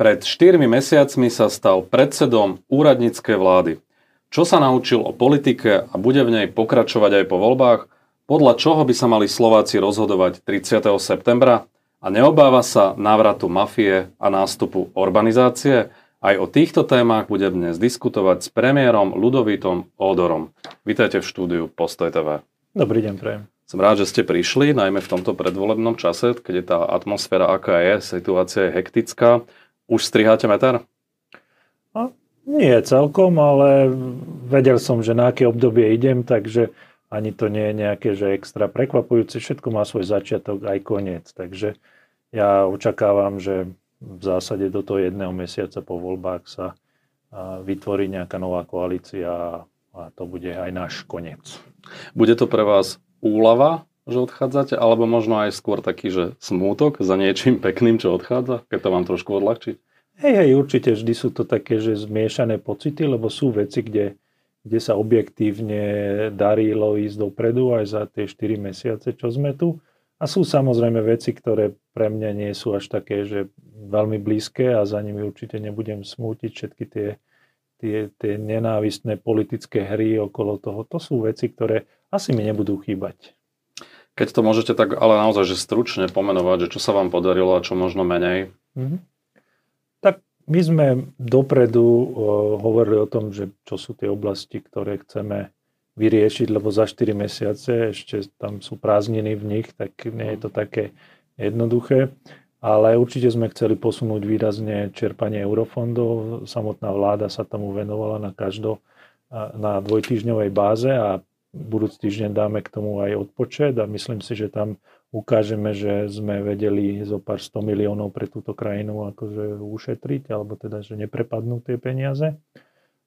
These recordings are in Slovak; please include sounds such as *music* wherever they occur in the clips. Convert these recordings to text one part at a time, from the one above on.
Pred 4 mesiacmi sa stal predsedom úradníckej vlády. Čo sa naučil o politike a bude v nej pokračovať aj po voľbách? Podľa čoho by sa mali Slováci rozhodovať 30. septembra? A neobáva sa návratu mafie a nástupu urbanizácie? Aj o týchto témach budem dnes diskutovať s premiérom Ludovitom Ódorom. Vítajte v štúdiu Postoj TV. Dobrý deň, prejem. Som rád, že ste prišli, najmä v tomto predvolebnom čase, keď je tá atmosféra aká je, situácia je hektická. Už striháte meter? No, nie celkom, ale vedel som, že na aké obdobie idem, takže ani to nie je nejaké, že extra prekvapujúce. Všetko má svoj začiatok aj koniec. Takže ja očakávam, že v zásade do toho jedného mesiaca po voľbách sa vytvorí nejaká nová koalícia a to bude aj náš koniec. Bude to pre vás úlava, že odchádzate, alebo možno aj skôr taký, že smútok za niečím pekným, čo odchádza, keď to vám trošku odľahčí? Hej, hej, určite vždy sú to také, že zmiešané pocity, lebo sú veci, kde, kde sa objektívne darilo ísť dopredu aj za tie 4 mesiace, čo sme tu. A sú samozrejme veci, ktoré pre mňa nie sú až také, že veľmi blízke a za nimi určite nebudem smútiť všetky tie, tie, tie nenávistné politické hry okolo toho. To sú veci, ktoré asi mi nebudú chýbať. Keď to môžete tak ale naozaj že stručne pomenovať, že čo sa vám podarilo a čo možno menej? Mm-hmm. My sme dopredu hovorili o tom, že čo sú tie oblasti, ktoré chceme vyriešiť, lebo za 4 mesiace ešte tam sú prázdniny v nich, tak nie je to také jednoduché. Ale určite sme chceli posunúť výrazne čerpanie eurofondov. Samotná vláda sa tomu venovala na každo na dvojtýždňovej báze a budúci týždeň dáme k tomu aj odpočet a myslím si, že tam ukážeme, že sme vedeli zo pár 100 miliónov pre túto krajinu akože ušetriť, alebo teda, že neprepadnú tie peniaze.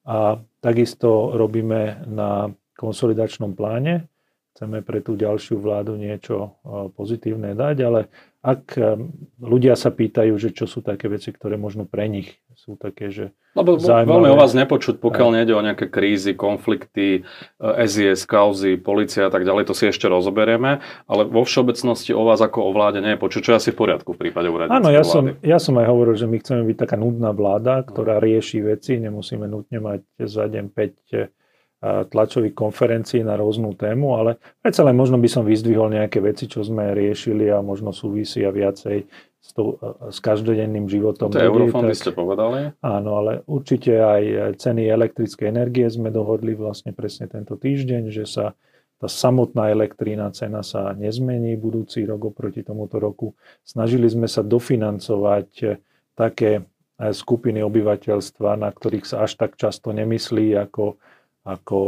A takisto robíme na konsolidačnom pláne. Chceme pre tú ďalšiu vládu niečo pozitívne dať, ale ak ľudia sa pýtajú, že čo sú také veci, ktoré možno pre nich sú také, že Lebo zaujímavé. veľmi o vás nepočuť, pokiaľ nejde o nejaké krízy, konflikty, SIS, kauzy, policia a tak ďalej, to si ešte rozoberieme, ale vo všeobecnosti o vás ako o vláde nie je počuť, čo je asi v poriadku v prípade úradníckej Áno, ja som, ja som aj hovoril, že my chceme byť taká nudná vláda, ktorá rieši veci, nemusíme nutne mať za deň 5 tlačových konferencií na rôznu tému, ale predsa len možno by som vyzdvihol nejaké veci, čo sme riešili a možno súvisia viacej s, to, s každodenným životom. To eurofondy tak, ste povedali? Áno, ale určite aj ceny elektrickej energie sme dohodli vlastne presne tento týždeň, že sa tá samotná elektrína cena sa nezmení budúci rok oproti tomuto roku. Snažili sme sa dofinancovať také skupiny obyvateľstva, na ktorých sa až tak často nemyslí, ako ako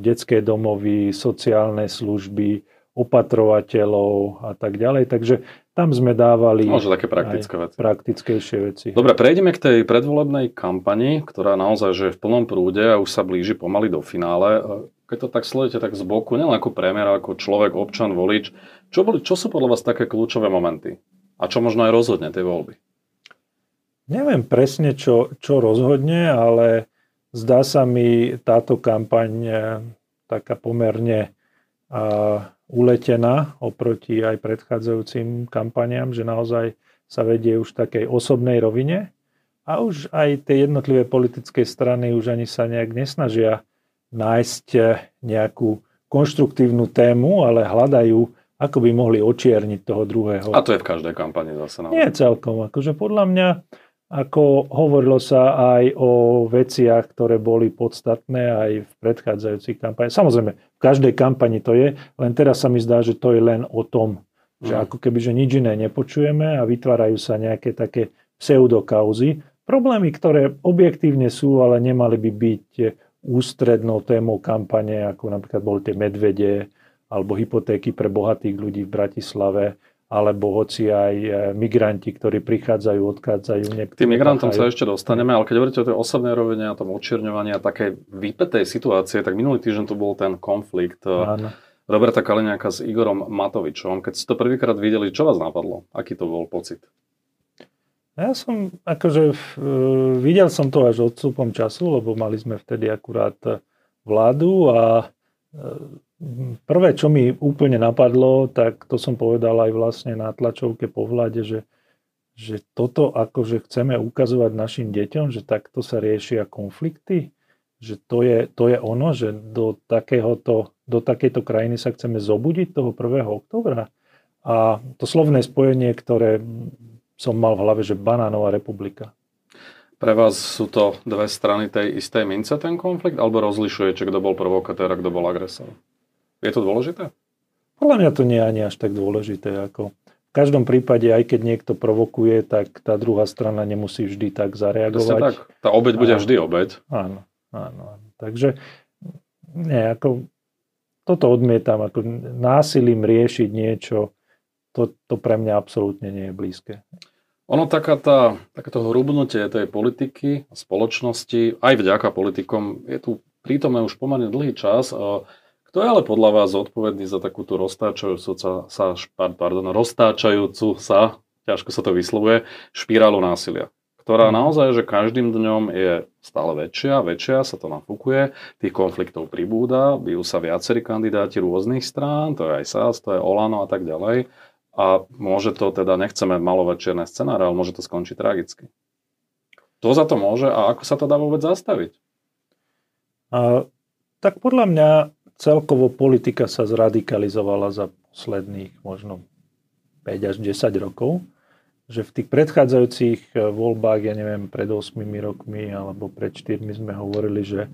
detské domovy, sociálne služby, opatrovateľov a tak ďalej. Takže tam sme dávali Možno také praktické veci. praktickejšie veci. Dobre, prejdeme k tej predvolebnej kampani, ktorá naozaj že je v plnom prúde a už sa blíži pomaly do finále. Keď to tak sledujete tak z boku, nielen ako premiér, ako človek, občan, volič, čo, boli, čo sú podľa vás také kľúčové momenty? A čo možno aj rozhodne tej voľby? Neviem presne, čo, čo rozhodne, ale Zdá sa mi táto kampaň e, taká pomerne uletená oproti aj predchádzajúcim kampaniám, že naozaj sa vedie už v takej osobnej rovine a už aj tie jednotlivé politické strany už ani sa nejak nesnažia nájsť e, nejakú konštruktívnu tému, ale hľadajú, ako by mohli očierniť toho druhého. A to je v každej kampani zase. Naozaj. Nie celkom. Akože podľa mňa ako hovorilo sa aj o veciach, ktoré boli podstatné aj v predchádzajúcich kampaniach. Samozrejme, v každej kampani to je, len teraz sa mi zdá, že to je len o tom, že mm. ako keby, že nič iné nepočujeme a vytvárajú sa nejaké také pseudokauzy. Problémy, ktoré objektívne sú, ale nemali by byť ústrednou témou kampane, ako napríklad boli tie medvede alebo hypotéky pre bohatých ľudí v Bratislave alebo hoci aj e, migranti, ktorí prichádzajú, odchádzajú. K tým migrantom sa ešte dostaneme, ale keď hovoríte o tej osobnej rovine a tom očierňovaní a takej vypetej situácie, tak minulý týždeň tu bol ten konflikt e, Áno. Roberta Kaliňáka s Igorom Matovičom. Keď ste to prvýkrát videli, čo vás napadlo? Aký to bol pocit? Ja som, akože, uh, videl som to až odstupom času, lebo mali sme vtedy akurát vládu a Prvé, čo mi úplne napadlo, tak to som povedal aj vlastne na tlačovke po vláde, že, že toto akože chceme ukazovať našim deťom, že takto sa riešia konflikty, že to je, to je ono, že do, takéhoto, do takejto krajiny sa chceme zobudiť toho 1. oktobra. A to slovné spojenie, ktoré som mal v hlave, že banánová republika. Pre vás sú to dve strany tej istej mince, ten konflikt, alebo rozlišujete, kto bol provokatér a kto bol agresor? Je to dôležité? Podľa mňa to nie je ani až tak dôležité. Ako v každom prípade, aj keď niekto provokuje, tak tá druhá strana nemusí vždy tak zareagovať. tak. Tá obeď bude a, vždy obeď. Áno, áno, áno. Takže nie, ako, toto odmietam. Ako násilím riešiť niečo, to, to pre mňa absolútne nie je blízke. Ono taká tá, takéto hrubnutie tej politiky, spoločnosti, aj vďaka politikom, je tu prítomné už pomerne dlhý čas. Kto je ale podľa vás zodpovedný za takúto roztáčajúcu sa, sa pardon, roztáčajúcu sa, ťažko sa to vyslovuje, špirálu násilia? ktorá mhm. naozaj, že každým dňom je stále väčšia, väčšia, sa to nafúkuje, tých konfliktov pribúda, bijú sa viacerí kandidáti rôznych strán, to je aj SAS, to je Olano a tak ďalej a môže to teda, nechceme malovať čierne scenáre, ale môže to skončiť tragicky. To za to môže a ako sa to dá vôbec zastaviť? A, tak podľa mňa celkovo politika sa zradikalizovala za posledných možno 5 až 10 rokov, že v tých predchádzajúcich e, voľbách, ja neviem, pred 8 rokmi alebo pred 4 sme hovorili, že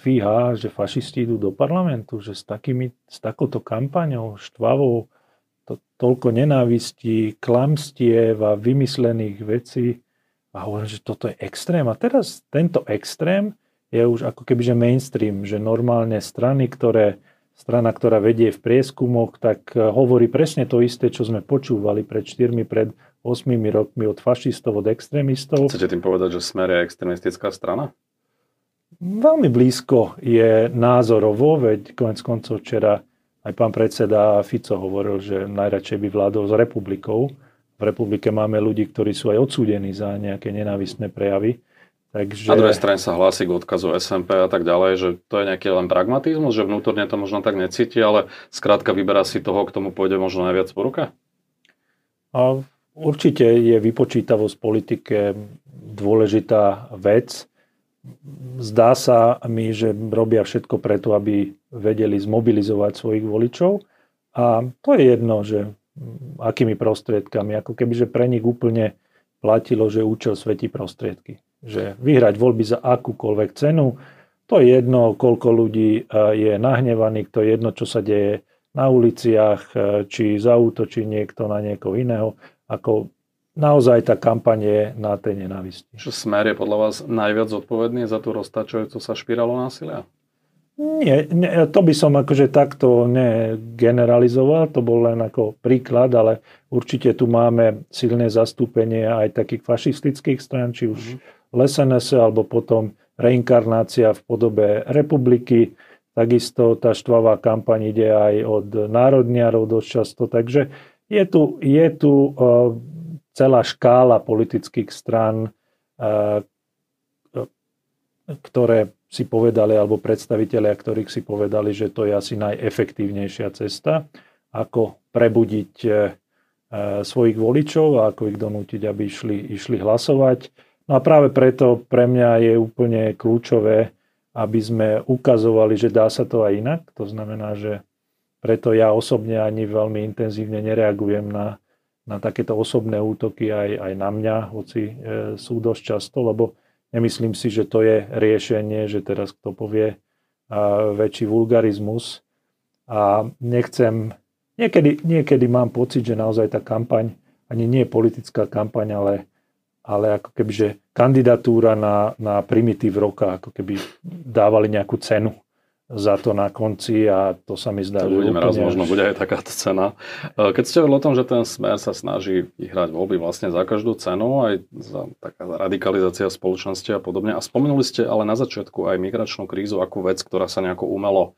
fíha, že fašisti idú do parlamentu, že s, takými, s takouto kampaňou štvavou to, toľko nenávistí, klamstiev a vymyslených vecí. A hovorím, že toto je extrém. A teraz tento extrém je už ako keby že mainstream, že normálne strany, ktoré, strana, ktorá vedie v prieskumoch, tak eh, hovorí presne to isté, čo sme počúvali pred 4, pred 8 rokmi od fašistov, od extrémistov. Chcete tým povedať, že Smer je extrémistická strana? Veľmi blízko je názorovo, veď konec koncov včera aj pán predseda Fico hovoril, že najradšej by vládol s republikou. V republike máme ľudí, ktorí sú aj odsúdení za nejaké nenávistné prejavy. Takže... Na druhej strane sa hlási k odkazu SMP a tak ďalej, že to je nejaký len pragmatizmus, že vnútorne to možno tak necíti, ale skrátka vyberá si toho, k tomu pôjde možno najviac po ruke? A určite je vypočítavosť politike dôležitá vec zdá sa mi, že robia všetko preto, aby vedeli zmobilizovať svojich voličov. A to je jedno, že akými prostriedkami. Ako keby, že pre nich úplne platilo, že účel svetí prostriedky. Že vyhrať voľby za akúkoľvek cenu, to je jedno, koľko ľudí e, je nahnevaných, to je jedno, čo sa deje na uliciach, e, či zautočí niekto na niekoho iného. Ako naozaj tá kampaň je na tej nenávisti. Čo smer je podľa vás najviac zodpovedný za tú roztačujúcu sa špirálu násilia? Nie, nie, to by som akože takto negeneralizoval, to bol len ako príklad, ale určite tu máme silné zastúpenie aj takých fašistických strán, či už mm-hmm. LSNS, alebo potom reinkarnácia v podobe republiky. Takisto tá štvavá kampaň ide aj od národniarov dosť často, takže je tu, je tu uh, celá škála politických strán, ktoré si povedali, alebo predstavitelia, ktorých si povedali, že to je asi najefektívnejšia cesta, ako prebudiť e, svojich voličov a ako ich donútiť, aby išli, išli hlasovať. No a práve preto pre mňa je úplne kľúčové, aby sme ukazovali, že dá sa to aj inak. To znamená, že preto ja osobne ani veľmi intenzívne nereagujem na na takéto osobné útoky aj, aj na mňa, hoci e, sú dosť často, lebo nemyslím si, že to je riešenie, že teraz kto povie a, väčší vulgarizmus. A nechcem, niekedy, niekedy mám pocit, že naozaj tá kampaň ani nie je politická kampaň, ale, ale ako keby, že kandidatúra na, na primitív roka, ako keby dávali nejakú cenu za to na konci a to sa mi zdá, to že raz, možno bude aj takáto cena. E, keď ste hovorili o tom, že ten smer sa snaží vyhrať voľby vlastne za každú cenu, aj za taká radikalizácia spoločnosti a podobne. A spomenuli ste ale na začiatku aj migračnú krízu ako vec, ktorá sa nejako umelo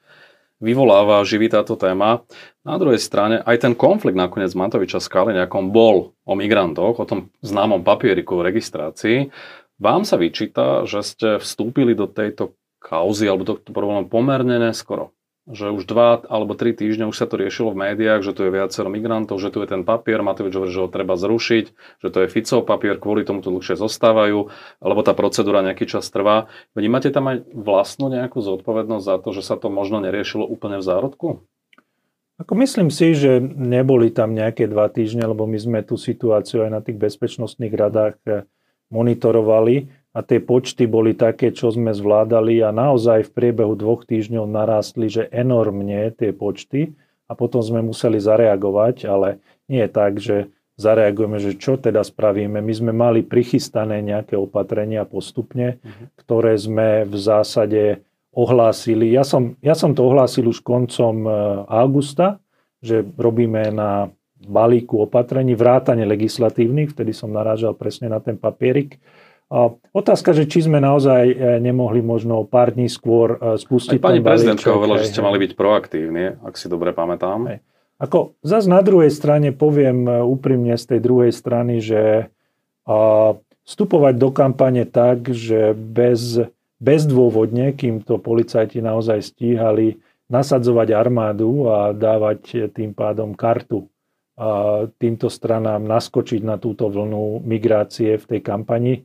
vyvoláva, živí táto téma. Na druhej strane aj ten konflikt nakoniec Matoviča s Kaliňakom bol o migrantoch, o tom známom papieriku o registrácii. Vám sa vyčíta, že ste vstúpili do tejto kauzy alebo tohto problému pomerne neskoro. Že už dva alebo tri týždne už sa to riešilo v médiách, že tu je viacero migrantov, že tu je ten papier, Matovič hovorí, že ho treba zrušiť, že to je Ficov papier, kvôli tomu tu dlhšie zostávajú, lebo tá procedúra nejaký čas trvá. Vnímate tam aj vlastnú nejakú zodpovednosť za to, že sa to možno neriešilo úplne v zárodku? Ako myslím si, že neboli tam nejaké dva týždne, lebo my sme tú situáciu aj na tých bezpečnostných radách eh, monitorovali a tie počty boli také, čo sme zvládali a naozaj v priebehu dvoch týždňov narástli, že enormne tie počty a potom sme museli zareagovať, ale nie je tak, že zareagujeme, že čo teda spravíme. My sme mali prichystané nejaké opatrenia postupne, uh-huh. ktoré sme v zásade ohlásili. Ja som, ja som to ohlásil už koncom e, augusta, že robíme na balíku opatrení, vrátane legislatívnych, vtedy som narážal presne na ten papierik, otázka, že či sme naozaj e, nemohli možno pár dní skôr e, spustiť Aj pani prezidentka hovorila, že ste mali byť proaktívni, ak si dobre pamätám. Hej. Ako zase na druhej strane poviem e, úprimne z tej druhej strany, že vstupovať do kampane tak, že bez, bezdôvodne, kým to policajti naozaj stíhali, nasadzovať armádu a dávať tým pádom kartu týmto stranám naskočiť na túto vlnu migrácie v tej kampani,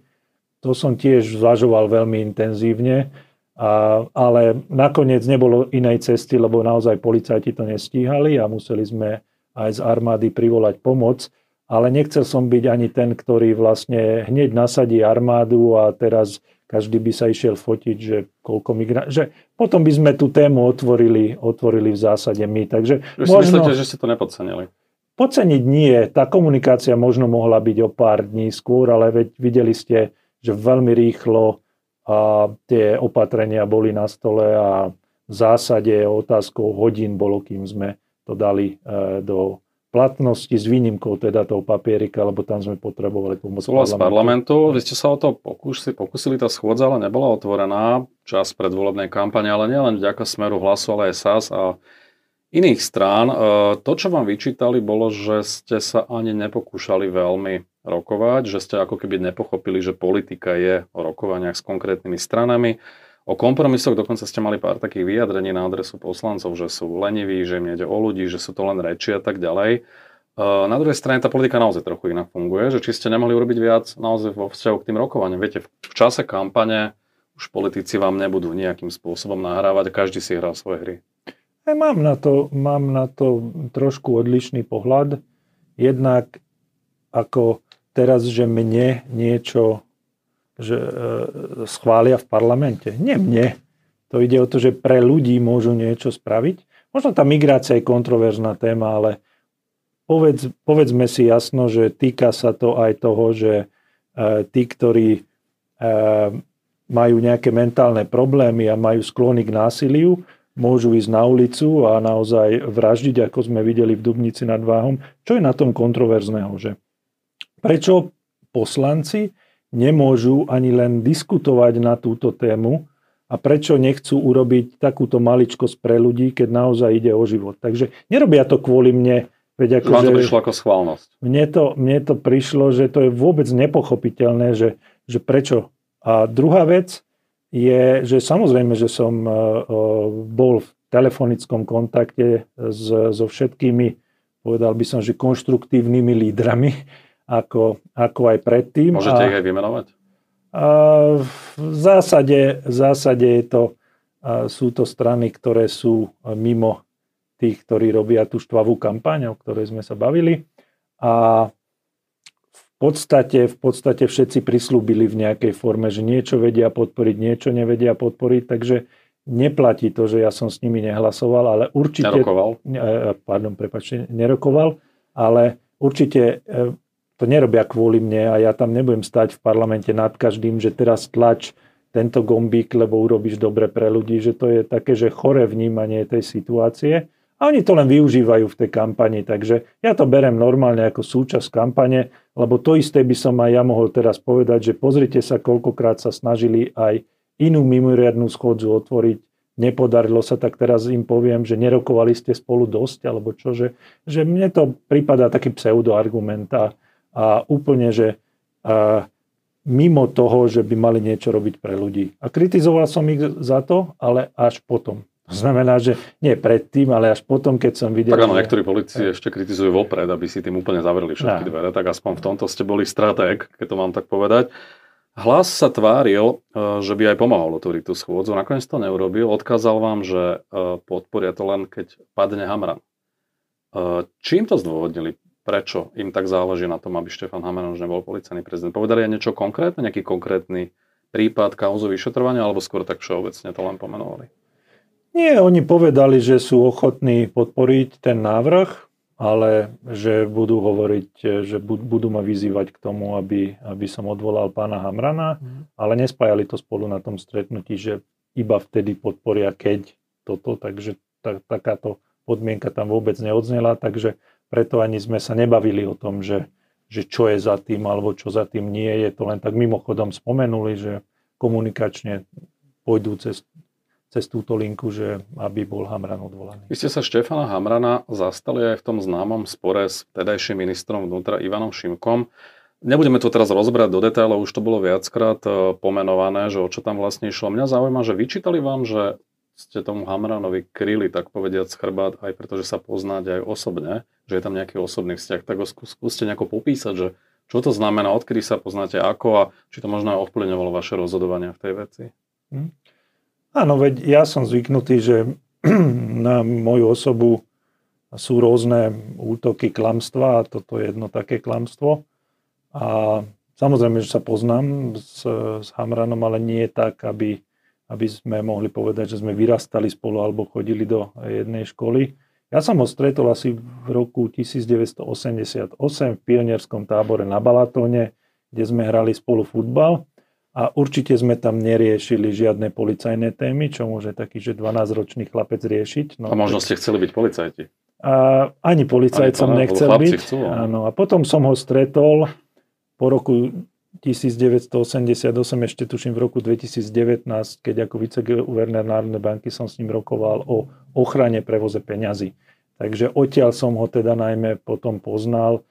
to som tiež zvažoval veľmi intenzívne, a, ale nakoniec nebolo inej cesty, lebo naozaj policajti to nestíhali a museli sme aj z armády privolať pomoc. Ale nechcel som byť ani ten, ktorý vlastne hneď nasadí armádu a teraz každý by sa išiel fotiť, že koľko migrantov... Že potom by sme tú tému otvorili, otvorili v zásade my. Takže Už možno... myslíte, že ste to nepodcenili? Podceniť nie. Tá komunikácia možno mohla byť o pár dní skôr, ale veď videli ste, že veľmi rýchlo a tie opatrenia boli na stole a v zásade otázkou hodín bolo, kým sme to dali e, do platnosti s výnimkou teda toho papierika, lebo tam sme potrebovali pomoc Súhlas parlamentu. Vy ste sa o to pokúsili, pokúsili, tá schôdza ale nebola otvorená. Čas predvolebnej kampane, ale nielen vďaka Smeru hlasu, ale aj SAS a iných strán. E, to, čo vám vyčítali, bolo, že ste sa ani nepokúšali veľmi rokovať, že ste ako keby nepochopili, že politika je o rokovaniach s konkrétnymi stranami. O kompromisoch dokonca ste mali pár takých vyjadrení na adresu poslancov, že sú leniví, že im ide o ľudí, že sú to len reči a tak ďalej. E, na druhej strane tá politika naozaj trochu inak funguje, že či ste nemohli urobiť viac naozaj vo vzťahu k tým rokovaniam. Viete, v čase kampane už politici vám nebudú nejakým spôsobom nahrávať a každý si hrá svoje hry. Ja mám, na to, mám na to trošku odlišný pohľad. Jednak ako teraz, že mne niečo že, e, schvália v parlamente. Nie mne. To ide o to, že pre ľudí môžu niečo spraviť. Možno tá migrácia je kontroverzná téma, ale povedz, povedzme si jasno, že týka sa to aj toho, že e, tí, ktorí e, majú nejaké mentálne problémy a majú sklony k násiliu, môžu ísť na ulicu a naozaj vraždiť, ako sme videli v Dubnici nad Váhom. Čo je na tom kontroverzného? Že Prečo poslanci nemôžu ani len diskutovať na túto tému a prečo nechcú urobiť takúto maličkosť pre ľudí, keď naozaj ide o život. Takže nerobia to kvôli mne. Veď ako, Vám to prišlo ako schválnosť. Mne to, mne to prišlo, že to je vôbec nepochopiteľné, že, že prečo. A druhá vec je, že samozrejme, že som uh, bol v telefonickom kontakte s, so všetkými, povedal by som, že konštruktívnymi lídrami ako, ako aj predtým. Môžete a, ich aj vymenovať? A v, zásade, v zásade je to, sú to strany, ktoré sú mimo tých, ktorí robia tú štvavú kampaň, o ktorej sme sa bavili. A podstate, v podstate všetci prislúbili v nejakej forme, že niečo vedia podporiť, niečo nevedia podporiť, takže neplatí to, že ja som s nimi nehlasoval, ale určite... Nerokoval? E, pardon, prepačte, nerokoval, ale určite e, to nerobia kvôli mne a ja tam nebudem stať v parlamente nad každým, že teraz tlač tento gombík, lebo urobíš dobre pre ľudí, že to je také, že chore vnímanie tej situácie. A oni to len využívajú v tej kampani, takže ja to berem normálne ako súčasť kampane, lebo to isté by som aj ja mohol teraz povedať, že pozrite sa, koľkokrát sa snažili aj inú mimoriadnú schodzu otvoriť, nepodarilo sa, tak teraz im poviem, že nerokovali ste spolu dosť, alebo čo, že, že mne to prípada taký pseudoargument a a úplne, že a, mimo toho, že by mali niečo robiť pre ľudí. A kritizoval som ich za to, ale až potom. To znamená, že nie predtým, ale až potom, keď som videl... Tak áno, niektorí politici ešte kritizujú vopred, aby si tým úplne zavreli všetky no. dvere, tak aspoň v tomto ste boli stratég, keď to mám tak povedať. Hlas sa tváril, e, že by aj pomohol otvoriť tú schôdzu, nakoniec to neurobil, odkázal vám, že e, podporia to len, keď padne Hamran. E, čím to zdôvodnili? Prečo im tak záleží na tom, aby Štefan Hamran už nebol policajný prezident? Povedali aj niečo konkrétne, nejaký konkrétny prípad kauzu vyšetrovania, alebo skôr tak všeobecne to len pomenovali? Nie, oni povedali, že sú ochotní podporiť ten návrh, ale že budú hovoriť, že budú ma vyzývať k tomu, aby, aby som odvolal pána Hamrana, mm. ale nespájali to spolu na tom stretnutí, že iba vtedy podporia, keď toto, takže tak, takáto podmienka tam vôbec neodznela, takže preto ani sme sa nebavili o tom, že, že čo je za tým alebo čo za tým nie je. To len tak mimochodom spomenuli, že komunikačne pôjdu cez cez túto linku, že aby bol Hamran odvolaný. Vy ste sa Štefana Hamrana zastali aj v tom známom spore s tedajším ministrom vnútra Ivanom Šimkom. Nebudeme to teraz rozbrať do detailov, už to bolo viackrát e, pomenované, že o čo tam vlastne išlo. Mňa zaujíma, že vyčítali vám, že ste tomu Hamranovi kryli, tak povediať, chrbát, aj pretože sa poznáte aj osobne, že je tam nejaký osobný vzťah. Tak ho skúste nejako popísať, že čo to znamená, odkedy sa poznáte, ako a či to možno ovplyvňovalo vaše rozhodovania v tej veci. Hm? Áno, veď ja som zvyknutý, že *clears throat* na moju osobu sú rôzne útoky klamstva a toto je jedno také klamstvo. A samozrejme, že sa poznám s, s Hamranom, ale nie tak, aby, aby sme mohli povedať, že sme vyrastali spolu alebo chodili do jednej školy. Ja som ho stretol asi v roku 1988 v pionierskom tábore na Balatóne, kde sme hrali spolu futbal. A určite sme tam neriešili žiadne policajné témy, čo môže taký, že 12-ročný chlapec riešiť. No, a možno ste chceli byť policajti. A ani policajt som nechcel byť. Chcú, áno. A potom som ho stretol po roku 1988, ešte tuším v roku 2019, keď ako viceguvernér Národnej banky som s ním rokoval o ochrane prevoze peňazí. Takže odtiaľ som ho teda najmä potom poznal,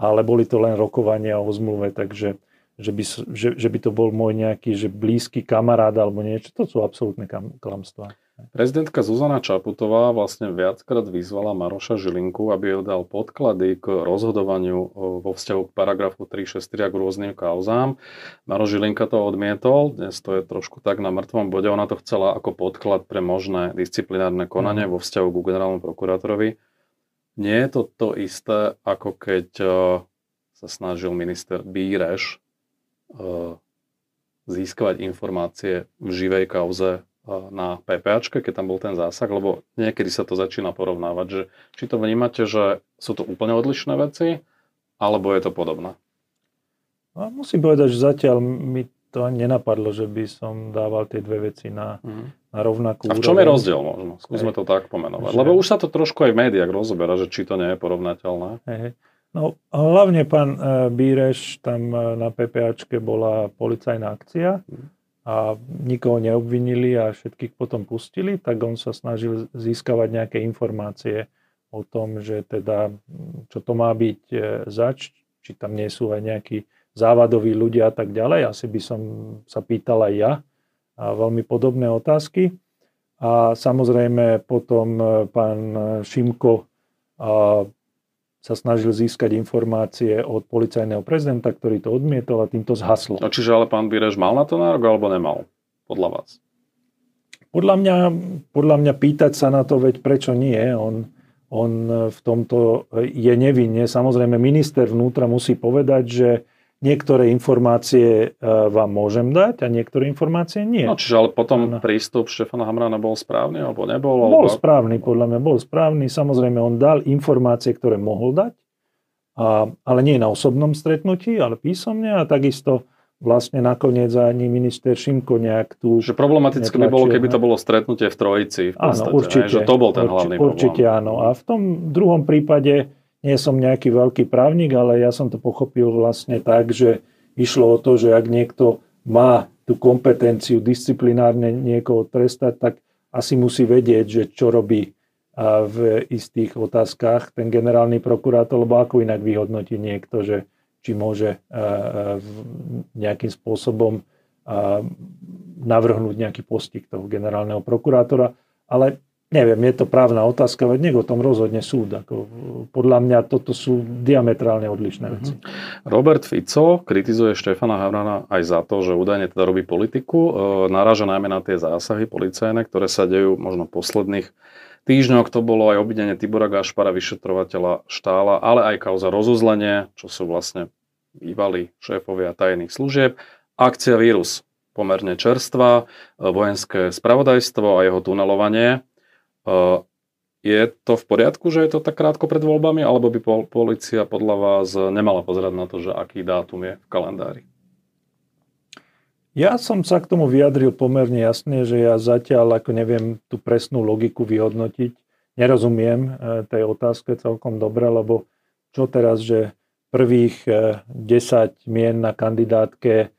ale boli to len rokovania o zmluve, takže že by, že, že by to bol môj nejaký že blízky kamarát alebo niečo. To sú absolútne klamstvá. Prezidentka Zuzana Čaputová vlastne viackrát vyzvala Maroša Žilinku, aby jej dal podklady k rozhodovaniu vo vzťahu k paragrafu 363 a k rôznym kauzám. Maroš Žilinka to odmietol, dnes to je trošku tak na mŕtvom bode. Ona to chcela ako podklad pre možné disciplinárne konanie mm. vo vzťahu k generálnom prokurátorovi. Nie je to to isté, ako keď sa snažil minister Bíreš získavať informácie v živej kauze e, na PPAčke, keď tam bol ten zásah, lebo niekedy sa to začína porovnávať, že či to vnímate, že sú to úplne odlišné veci, alebo je to podobné? No, musím povedať, že zatiaľ mi to ani nenapadlo, že by som dával tie dve veci na, mm. na rovnakú A v čom úroveň. je rozdiel možno? Skúsme to tak pomenovať. Že... Lebo už sa to trošku aj v médiách rozoberá, že či to nie je porovnateľné. Hej. No hlavne pán e, Bíreš, tam e, na PPAčke bola policajná akcia a nikoho neobvinili a všetkých potom pustili, tak on sa snažil získavať nejaké informácie o tom, že teda, čo to má byť e, zač, či tam nie sú aj nejakí závadoví ľudia a tak ďalej. Asi by som sa pýtal aj ja a veľmi podobné otázky. A samozrejme potom pán Šimko sa snažil získať informácie od policajného prezidenta, ktorý to odmietol a týmto zhaslo. No, čiže ale pán Bireš mal na to nárok alebo nemal? Podľa vás? Podľa mňa, podľa mňa pýtať sa na to, veď prečo nie? On, on v tomto je nevinne. Samozrejme, minister vnútra musí povedať, že Niektoré informácie e, vám môžem dať a niektoré informácie nie. No, čiže ale potom no. prístup Štefana Hamrana bol správny alebo nebol? Bol alebo... správny, podľa mňa bol správny. Samozrejme, on dal informácie, ktoré mohol dať, a, ale nie na osobnom stretnutí, ale písomne a takisto vlastne nakoniec ani minister Šimko nejak tu... Že problematické by bolo, keby to bolo stretnutie v trojici. V podstate, áno, určite. Že to bol ten hlavný určite, problém. Určite áno. A v tom druhom prípade nie som nejaký veľký právnik, ale ja som to pochopil vlastne tak, že išlo o to, že ak niekto má tú kompetenciu disciplinárne niekoho trestať, tak asi musí vedieť, že čo robí v istých otázkach ten generálny prokurátor, lebo ako inak vyhodnotí niekto, že či môže nejakým spôsobom navrhnúť nejaký postik toho generálneho prokurátora. Ale neviem, je to právna otázka, veď nech o tom rozhodne súd. Ako, podľa mňa toto sú diametrálne odlišné mhm. veci. Robert Fico kritizuje Štefana Havrana aj za to, že údajne teda robí politiku. E, naráža najmä na tie zásahy policajné, ktoré sa dejú možno posledných týždňoch. To bolo aj obidenie Tibora Gašpara, vyšetrovateľa štála, ale aj kauza rozuzlenie, čo sú vlastne bývalí šéfovia tajných služieb. Akcia Vírus, pomerne čerstvá, e, vojenské spravodajstvo a jeho tunelovanie je to v poriadku, že je to tak krátko pred voľbami, alebo by policia podľa vás nemala pozerať na to, že aký dátum je v kalendári? Ja som sa k tomu vyjadril pomerne jasne, že ja zatiaľ ako neviem tú presnú logiku vyhodnotiť. Nerozumiem e, tej otázke celkom dobre, lebo čo teraz, že prvých 10 e, mien na kandidátke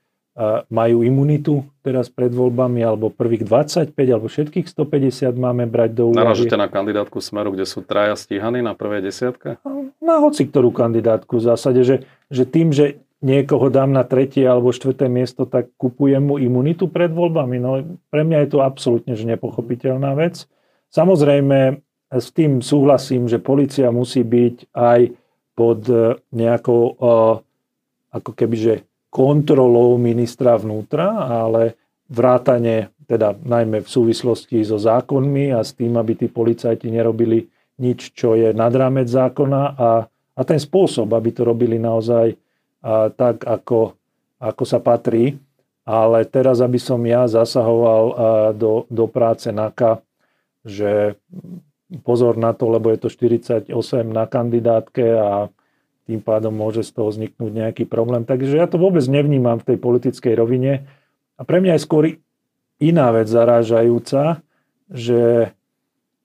majú imunitu teraz pred voľbami, alebo prvých 25, alebo všetkých 150 máme brať do úvahy. Naražete na kandidátku Smeru, kde sú traja stíhaní na prvej desiatke? Na hoci ktorú kandidátku v zásade, že, že tým, že niekoho dám na tretie alebo štvrté miesto, tak kupujem mu imunitu pred voľbami. No, pre mňa je to absolútne že nepochopiteľná vec. Samozrejme, s tým súhlasím, že policia musí byť aj pod e, nejakou, uh, ako keby, že kontrolou ministra vnútra, ale vrátane, teda najmä v súvislosti so zákonmi a s tým, aby tí policajti nerobili nič, čo je nad rámec zákona a, a ten spôsob, aby to robili naozaj a, tak, ako, ako sa patrí. Ale teraz, aby som ja zasahoval a, do, do práce NAKA, že pozor na to, lebo je to 48 na kandidátke a tým pádom môže z toho vzniknúť nejaký problém. Takže ja to vôbec nevnímam v tej politickej rovine. A pre mňa je skôr iná vec zarážajúca, že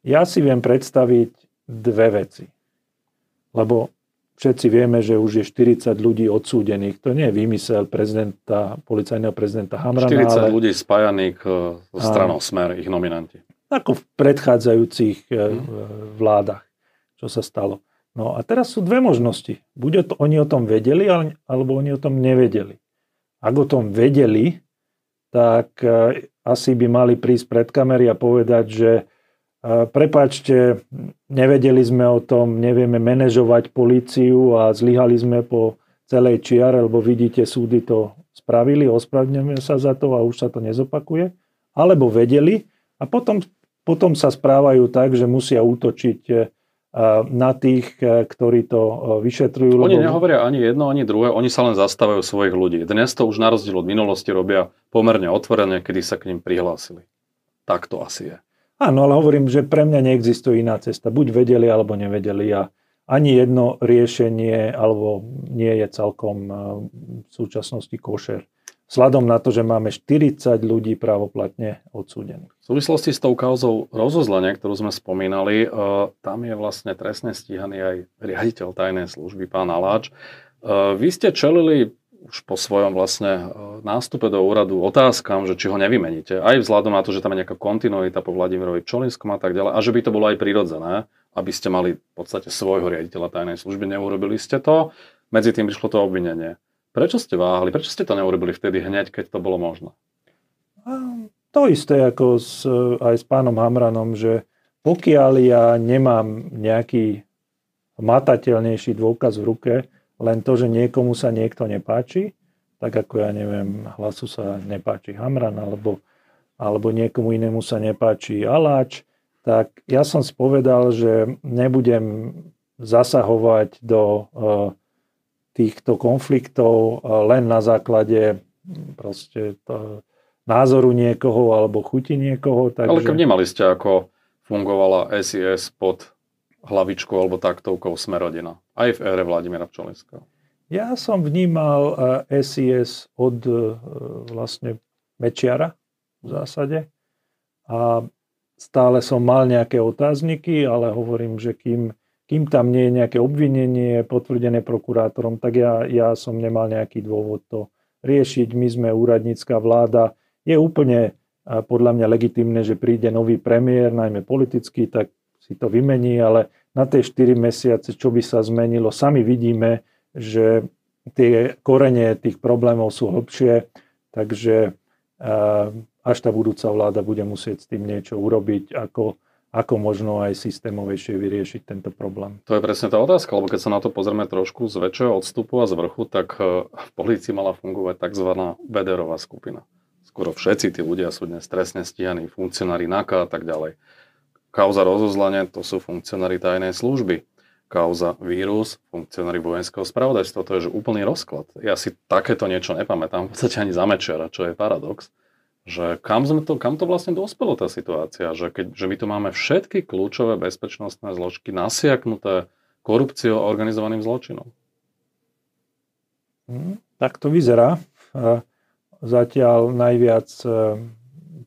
ja si viem predstaviť dve veci. Lebo všetci vieme, že už je 40 ľudí odsúdených. To nie je výmysel prezidenta, policajného prezidenta Hamrana. 40 ale... ľudí spájaných so e, stranou Smer, ich nominanti. Ako v predchádzajúcich hmm. vládach, čo sa stalo. No a teraz sú dve možnosti. Buď oni o tom vedeli, alebo oni o tom nevedeli. Ak o tom vedeli, tak e, asi by mali prísť pred kamery a povedať, že e, prepačte, nevedeli sme o tom, nevieme manažovať políciu a zlyhali sme po celej čiare, lebo vidíte, súdy to spravili, ospravedlňujeme sa za to a už sa to nezopakuje. Alebo vedeli a potom, potom sa správajú tak, že musia útočiť e, na tých, e, ktorí to e, vyšetrujú. Oni lebo... nehovoria ani jedno, ani druhé, oni sa len zastávajú svojich ľudí. Dnes to už na rozdiel od minulosti robia pomerne otvorene, kedy sa k ním prihlásili. Tak to asi je. Áno, ale hovorím, že pre mňa neexistuje iná cesta. Buď vedeli, alebo nevedeli. A ani jedno riešenie, alebo nie je celkom e, v súčasnosti košer vzhľadom na to, že máme 40 ľudí právoplatne odsúdených. V súvislosti s tou kauzou rozozlenia, ktorú sme spomínali, e, tam je vlastne trestne stíhaný aj riaditeľ tajnej služby, pán Aláč. E, vy ste čelili už po svojom vlastne e, nástupe do úradu otázkam, že či ho nevymeníte. Aj vzhľadom na to, že tam je nejaká kontinuita po Vladimirovi Čolinskom a tak ďalej. A že by to bolo aj prirodzené, aby ste mali v podstate svojho riaditeľa tajnej služby. Neurobili ste to. Medzi tým prišlo to obvinenie. Prečo ste váhali? Prečo ste to neurobili vtedy hneď, keď to bolo možné? To isté ako s, aj s pánom Hamranom, že pokiaľ ja nemám nejaký matateľnejší dôkaz v ruke, len to, že niekomu sa niekto nepáči, tak ako ja neviem, hlasu sa nepáči Hamran, alebo, alebo niekomu inému sa nepáči Aláč, tak ja som spovedal, že nebudem zasahovať do uh, týchto konfliktov len na základe proste to, názoru niekoho alebo chuti niekoho. Takže... Ale keď nemali ste, ako fungovala SIS pod hlavičkou alebo taktovkou Smerodina, aj v ére Vladimíra Pčolinského. Ja som vnímal SIS od e, vlastne Mečiara v zásade a stále som mal nejaké otázniky, ale hovorím, že kým kým tam nie je nejaké obvinenie potvrdené prokurátorom, tak ja, ja som nemal nejaký dôvod to riešiť. My sme úradnícká vláda. Je úplne podľa mňa legitimné, že príde nový premiér, najmä politický, tak si to vymení, ale na tie 4 mesiace, čo by sa zmenilo, sami vidíme, že tie korene tých problémov sú hlbšie, takže až tá budúca vláda bude musieť s tým niečo urobiť, ako ako možno aj systémovejšie vyriešiť tento problém. To je presne tá otázka, lebo keď sa na to pozrieme trošku z väčšieho odstupu a z vrchu, tak e, v polícii mala fungovať tzv. Bederová skupina. Skoro všetci tí ľudia sú dnes trestne stíhaní, funkcionári NAKA a tak ďalej. Kauza rozozlanie, to sú funkcionári tajnej služby. Kauza vírus, funkcionári vojenského spravodajstva, to je že úplný rozklad. Ja si takéto niečo nepamätám, v podstate ani za Mečera, čo je paradox že kam, sme to, kam to vlastne dospelo tá situácia, že, keď, že my tu máme všetky kľúčové bezpečnostné zložky nasiaknuté korupciou a organizovaným zločinom. Hmm, tak to vyzerá. Zatiaľ najviac e,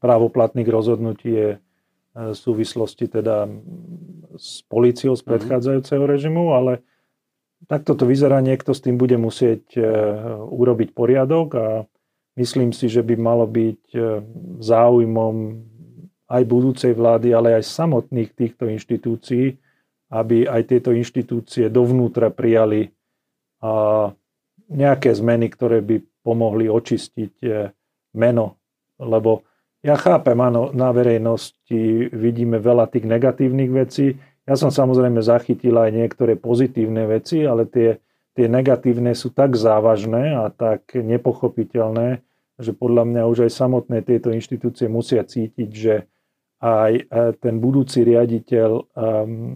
právoplatných rozhodnutí je e, v súvislosti teda s políciou z mhm. predchádzajúceho režimu, ale takto to vyzerá, niekto s tým bude musieť e, urobiť poriadok a Myslím si, že by malo byť e, záujmom aj budúcej vlády, ale aj samotných týchto inštitúcií, aby aj tieto inštitúcie dovnútra prijali nejaké zmeny, ktoré by pomohli očistiť e, meno. Lebo ja chápem, áno, na verejnosti vidíme veľa tých negatívnych vecí. Ja som samozrejme zachytil aj niektoré pozitívne veci, ale tie, tie negatívne sú tak závažné a tak nepochopiteľné, že podľa mňa už aj samotné tieto inštitúcie musia cítiť, že aj e, ten budúci riaditeľ ehm,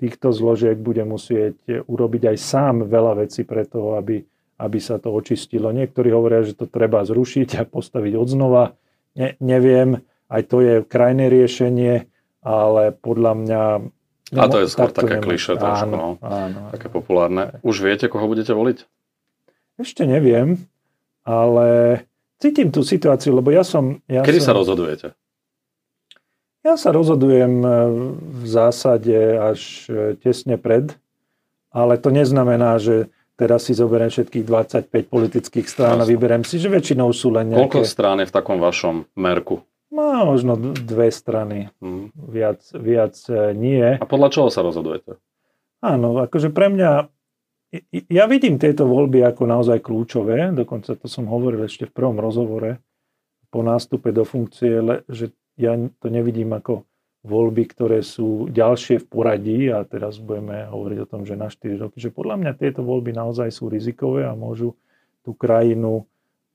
týchto zložiek bude musieť urobiť aj sám veľa vecí pre to, aby, aby sa to očistilo. Niektorí hovoria, že to treba zrušiť a postaviť odznova. Ne, neviem, aj to je krajné riešenie, ale podľa mňa... A to je skôr také kliše trošku, no. áno, také populárne. Už viete, koho budete voliť? Ešte neviem, ale cítim tú situáciu, lebo ja som... Ja Kedy som, sa rozhodujete? Ja sa rozhodujem e, v zásade až e, tesne pred, ale to neznamená, že teraz si zoberiem všetkých 25 politických strán a vyberiem si, že väčšinou sú len nejaké... Koľko strán je v takom vašom merku? No, možno dve strany. Hmm. Viac, viac e, nie. A podľa čoho sa rozhodujete? Áno, akože pre mňa ja vidím tieto voľby ako naozaj kľúčové, dokonca to som hovoril ešte v prvom rozhovore po nástupe do funkcie, že ja to nevidím ako voľby, ktoré sú ďalšie v poradí a teraz budeme hovoriť o tom, že na 4 roky, že podľa mňa tieto voľby naozaj sú rizikové a môžu tú krajinu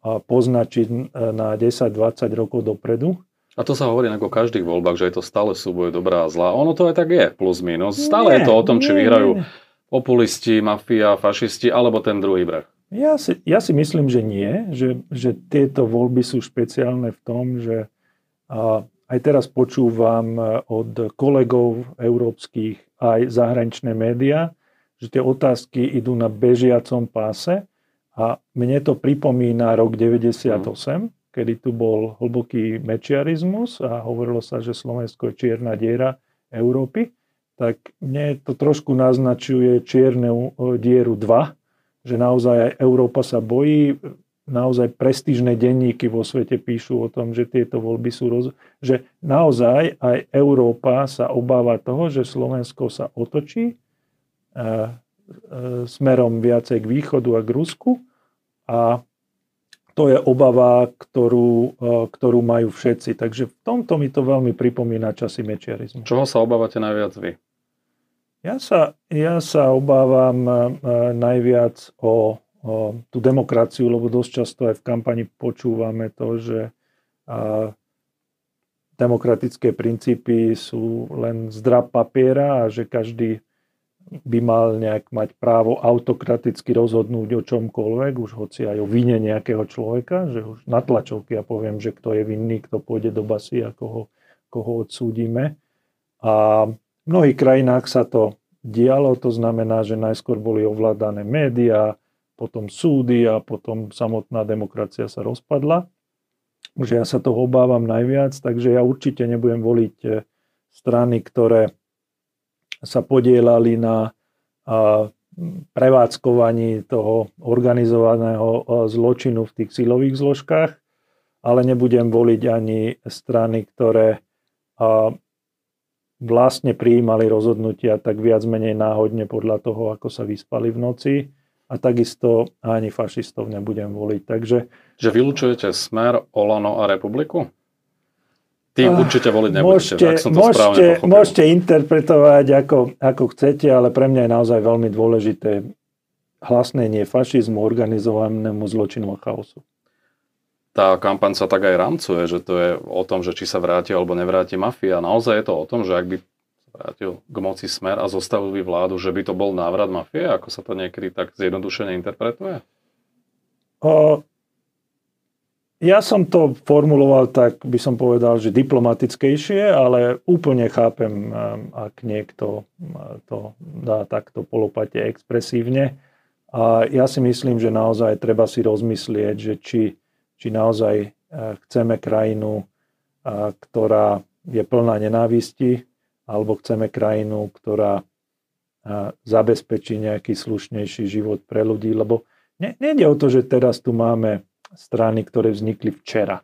poznačiť e, na 10-20 rokov dopredu. A to sa hovorí ako každých voľbách, že je to stále súboj dobrá a zlá. Ono to aj tak je, plus minus. Stále nie, je to o tom, či nie, vyhrajú nie populisti, mafia, fašisti alebo ten druhý breh? Ja si, ja si myslím, že nie, že, že tieto voľby sú špeciálne v tom, že a, aj teraz počúvam e, od kolegov európskych aj zahraničné médiá, že tie otázky idú na bežiacom páse a mne to pripomína rok 98, mm. kedy tu bol hlboký mečiarizmus a hovorilo sa, že Slovensko je čierna diera Európy tak mne to trošku naznačuje čiernu dieru 2, že naozaj aj Európa sa bojí, naozaj prestížne denníky vo svete píšu o tom, že tieto voľby sú roz... že naozaj aj Európa sa obáva toho, že Slovensko sa otočí e, e, smerom viacej k východu a k Rusku a to je obava, ktorú, e, ktorú majú všetci. Takže v tomto mi to veľmi pripomína časy mečiarizmu. Čoho sa obávate najviac vy? Ja sa, ja sa obávam e, najviac o, o tú demokraciu, lebo dosť často aj v kampani počúvame to, že a, demokratické princípy sú len zdrab papiera a že každý by mal nejak mať právo autokraticky rozhodnúť o čomkoľvek, už hoci aj o vine nejakého človeka, že už na tlačovke ja poviem, že kto je vinný, kto pôjde do basy a koho, koho odsúdime. A v mnohých krajinách sa to dialo, to znamená, že najskôr boli ovládané médiá, potom súdy a potom samotná demokracia sa rozpadla. Že ja sa toho obávam najviac, takže ja určite nebudem voliť eh, strany, ktoré sa podielali na prevádzkovaní toho organizovaného eh, zločinu v tých silových zložkách, ale nebudem voliť ani strany, ktoré vlastne prijímali rozhodnutia tak viac menej náhodne podľa toho, ako sa vyspali v noci a takisto ani fašistov nebudem voliť. Takže... Že vylúčujete Smer, Olano a Republiku? Tým určite voliť nebudete, môžete, ak som to môžete, správne pochopil. môžete interpretovať ako, ako chcete, ale pre mňa je naozaj veľmi dôležité hlasnenie fašizmu, organizovanému zločinu a chaosu. Tá kampaň sa tak aj rámcuje, že to je o tom, že či sa vráti alebo nevráti mafia. Naozaj je to o tom, že ak by vrátil k moci smer a zostavil by vládu, že by to bol návrat mafie, ako sa to niekedy tak zjednodušene interpretuje? O, ja som to formuloval tak, by som povedal, že diplomatickejšie, ale úplne chápem, ak niekto to dá takto polopate expresívne. A ja si myslím, že naozaj treba si rozmyslieť, že či, či naozaj chceme krajinu, ktorá je plná nenávisti, alebo chceme krajinu, ktorá zabezpečí nejaký slušnejší život pre ľudí, lebo nejde o to, že teraz tu máme strany, ktoré vznikli včera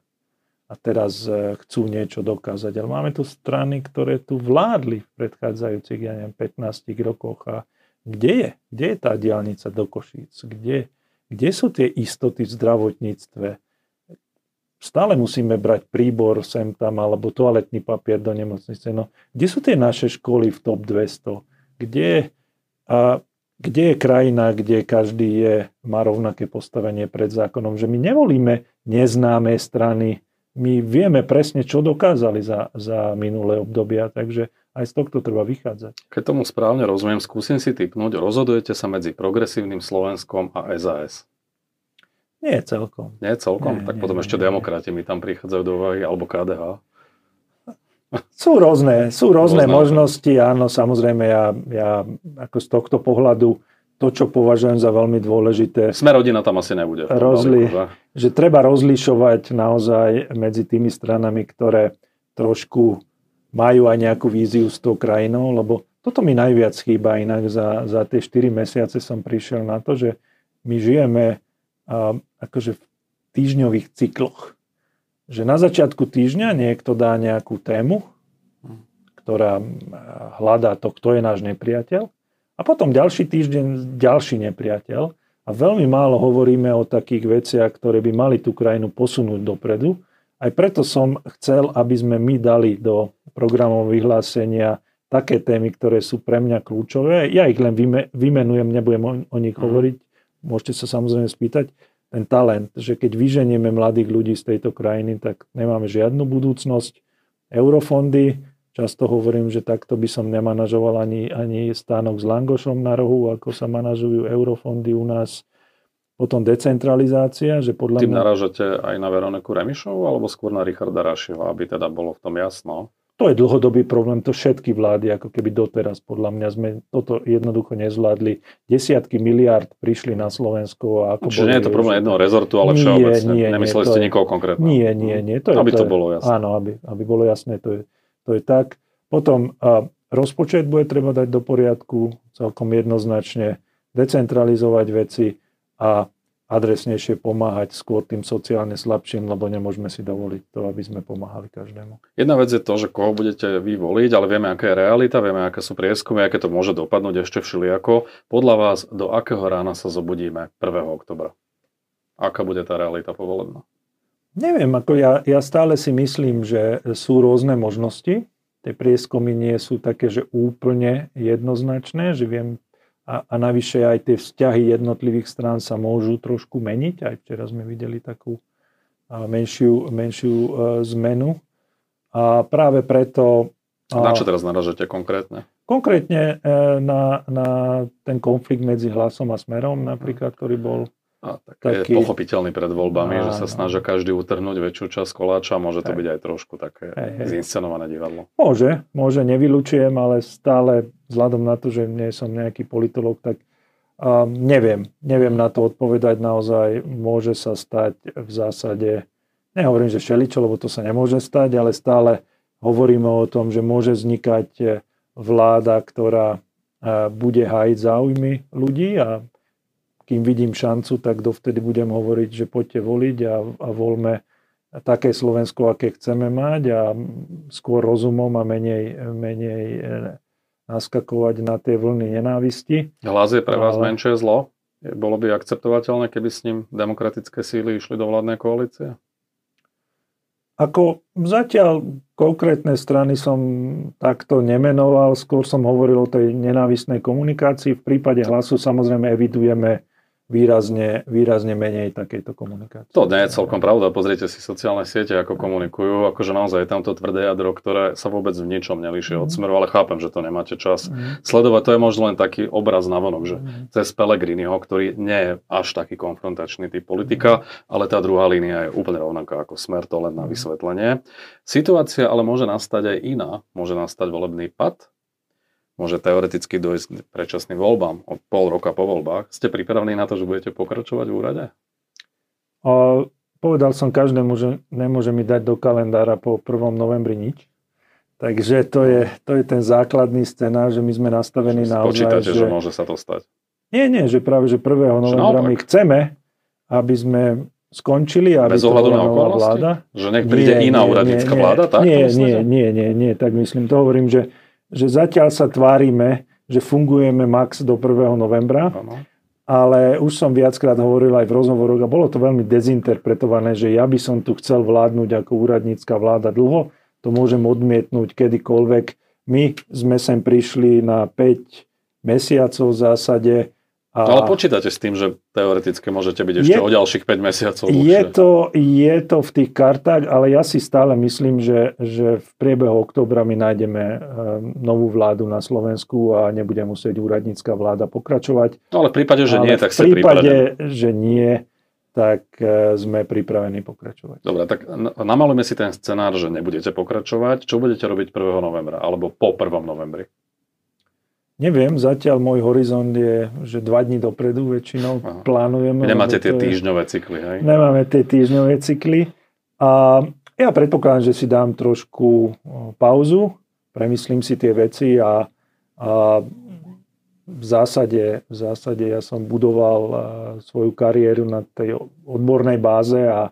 a teraz chcú niečo dokázať. Ale máme tu strany, ktoré tu vládli v predchádzajúcich, ja neviem, 15 rokoch a kde je? Kde je tá diálnica do Košíc? Kde, kde sú tie istoty v zdravotníctve? Stále musíme brať príbor sem tam alebo toaletný papier do nemocnice. No, kde sú tie naše školy v top 200? Kde, a kde je krajina, kde každý je, má rovnaké postavenie pred zákonom, že my nevolíme neznáme strany, my vieme presne, čo dokázali za, za minulé obdobia, takže aj z tohto treba vychádzať. Keď tomu správne rozumiem, skúsim si typnúť, rozhodujete sa medzi progresívnym Slovenskom a SAS. Nie celkom. Nie celkom? Nie, tak nie, potom nie, ešte nie. demokrati mi tam prichádzajú do úvahy, alebo KDH. Sú rôzne, sú rôzne, rôzne možnosti, áno, samozrejme ja, ja ako z tohto pohľadu to, čo považujem za veľmi dôležité. Sme rodina tam asi nebude. Rozli, že? treba rozlišovať naozaj medzi tými stranami, ktoré trošku majú aj nejakú víziu s tou krajinou, lebo toto mi najviac chýba, inak za, za tie 4 mesiace som prišiel na to, že my žijeme akože v týždňových cykloch že na začiatku týždňa niekto dá nejakú tému, ktorá hľadá to, kto je náš nepriateľ. A potom ďalší týždeň ďalší nepriateľ. A veľmi málo hovoríme o takých veciach, ktoré by mali tú krajinu posunúť dopredu. Aj preto som chcel, aby sme my dali do programov vyhlásenia také témy, ktoré sú pre mňa kľúčové. Ja ich len vymenujem, nebudem o, o nich mm. hovoriť. Môžete sa samozrejme spýtať ten talent, že keď vyženieme mladých ľudí z tejto krajiny, tak nemáme žiadnu budúcnosť. Eurofondy, často hovorím, že takto by som nemanažoval ani, ani stánok s Langošom na rohu, ako sa manažujú eurofondy u nás. Potom decentralizácia, že podľa Tým mňa... narážate aj na Veroniku Remišovu, alebo skôr na Richarda Rašiho, aby teda bolo v tom jasno? To je dlhodobý problém, to všetky vlády, ako keby doteraz, podľa mňa sme toto jednoducho nezvládli. Desiatky miliard prišli na Slovensko. A ako Čiže nie je to problém jedného rezortu, ale nie, všeobecne. Nie, Nemysleli nie, ste nikoho konkrétneho. Nie, nie, nie. To je, aby to, to bolo jasné. Áno, aby, aby bolo jasné, to je, to je tak. Potom a, rozpočet bude treba dať do poriadku celkom jednoznačne, decentralizovať veci a adresnejšie pomáhať skôr tým sociálne slabším, lebo nemôžeme si dovoliť to, aby sme pomáhali každému. Jedna vec je to, že koho budete vy voliť, ale vieme, aká je realita, vieme, aké sú prieskumy, aké to môže dopadnúť ešte všelijako. Podľa vás, do akého rána sa zobudíme 1. oktobra? Aká bude tá realita povolebná? Neviem, ako ja, ja stále si myslím, že sú rôzne možnosti. Tie prieskumy nie sú také, že úplne jednoznačné, že viem a, a navyše aj tie vzťahy jednotlivých strán sa môžu trošku meniť. Aj včera sme videli takú menšiu, menšiu e, zmenu. A práve preto... Na čo teraz naražate konkrétne? Konkrétne e, na, na ten konflikt medzi hlasom a smerom napríklad, ktorý bol a, tak taký... je pochopiteľný pred voľbami, Áno. že sa snažia každý utrhnúť väčšiu časť koláča. Môže to hej. byť aj trošku také hej, hej. zinscenované divadlo. Môže, môže, nevylučujem, ale stále vzhľadom na to, že nie som nejaký politolog, tak um, neviem. Neviem na to odpovedať naozaj. Môže sa stať v zásade, nehovorím, že všeličo, lebo to sa nemôže stať, ale stále hovoríme o tom, že môže vznikať vláda, ktorá uh, bude hájiť záujmy ľudí a kým vidím šancu, tak dovtedy budem hovoriť, že poďte voliť a, a voľme také Slovensko, aké chceme mať a skôr rozumom a menej, menej e, naskakovať na tie vlny nenávisti. Hlas je pre vás Ale... menšie zlo? Bolo by akceptovateľné, keby s ním demokratické síly išli do vládnej koalície? Ako zatiaľ konkrétne strany som takto nemenoval, skôr som hovoril o tej nenávisnej komunikácii. V prípade hlasu samozrejme evidujeme výrazne, výrazne menej takejto komunikácie. To nie je celkom pravda. Pozrite si sociálne siete, ako komunikujú. Akože naozaj je tam to tvrdé jadro, ktoré sa vôbec v ničom nelíši od mhm. smeru, ale chápem, že to nemáte čas mm. sledovať. To je možno len taký obraz na vonok, že mm. cez Pellegriniho, ktorý nie je až taký konfrontačný typ politika, mm. ale tá druhá línia je úplne rovnaká ako smer, to len na mhm. vysvetlenie. Situácia ale môže nastať aj iná. Môže nastať volebný pad môže teoreticky dojsť k predčasným voľbám od pol roka po voľbách. Ste pripravení na to, že budete pokračovať v úrade? O, povedal som každému, že nemôže mi dať do kalendára po 1. novembri nič. Takže to je, to je ten základný scenár, že my sme nastavení na Počítate, že... že môže sa to stať? Nie, nie, že práve, že 1. novembra my chceme, aby sme skončili, aby Bez ohľadu na okolnosti? Vláda. Že nech príde nie, iná úradnícka vláda, tak? Nie, nie, nie, nie, nie, tak myslím, to hovorím, že že zatiaľ sa tvárime, že fungujeme max do 1. novembra, ano. ale už som viackrát hovoril aj v rozhovoroch a bolo to veľmi dezinterpretované, že ja by som tu chcel vládnuť ako úradnícka vláda dlho, to môžem odmietnúť kedykoľvek. My sme sem prišli na 5 mesiacov v zásade, a no, ale počítate s tým, že teoreticky môžete byť ešte je, o ďalších 5 mesiacov Je to, je to v tých kartách, ale ja si stále myslím, že, že v priebehu oktobra my nájdeme eh, novú vládu na Slovensku a nebude musieť úradnícka vláda pokračovať. No ale v prípade, že ale nie, tak ste prípade, že nie, tak eh, sme pripravení pokračovať. Dobre, tak namalujeme si ten scenár, že nebudete pokračovať. Čo budete robiť 1. novembra alebo po 1. novembri? Neviem, zatiaľ môj horizont je, že dva dní dopredu väčšinou Aha. plánujeme. Nemáte tie týždňové cykly, hej? Nemáme tie týždňové cykly. A ja predpokladám, že si dám trošku pauzu, premyslím si tie veci a, a v zásade, v zásade ja som budoval svoju kariéru na tej odbornej báze a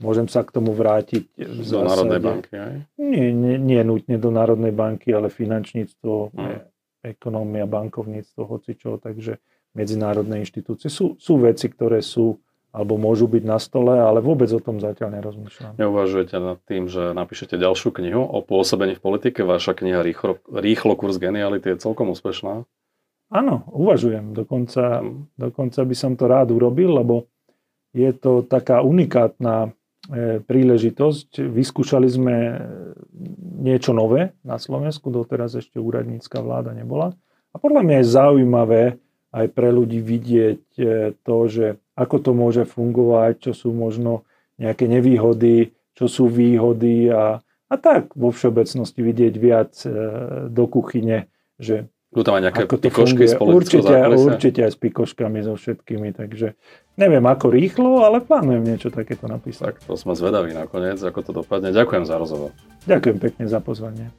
môžem sa k tomu vrátiť. V do Národnej banky, aj? Nie, nie, nie nutne do Národnej banky, ale finančníctvo hmm ekonómia, bankovníctvo, hocičo, takže medzinárodné inštitúcie. Sú, sú veci, ktoré sú alebo môžu byť na stole, ale vôbec o tom zatiaľ nerozmýšľam. Neuvažujete nad tým, že napíšete ďalšiu knihu o pôsobení v politike? Vaša kniha Rýchlo, Rýchlo kurz geniality je celkom úspešná. Áno, uvažujem. Dokonca, hmm. dokonca by som to rád urobil, lebo je to taká unikátna príležitosť. Vyskúšali sme niečo nové na Slovensku, doteraz ešte úradnícka vláda nebola. A podľa mňa je zaujímavé aj pre ľudí vidieť e, to, že ako to môže fungovať, čo sú možno nejaké nevýhody, čo sú výhody a, a tak vo všeobecnosti vidieť viac e, do kuchyne, že budú tam aj nejaké pikošky z určite, určite aj s pikoškami so všetkými, takže neviem ako rýchlo, ale plánujem niečo takéto napísať. Tak to sme zvedaví nakoniec, ako to dopadne. Ďakujem za rozhovor. Ďakujem pekne za pozvanie.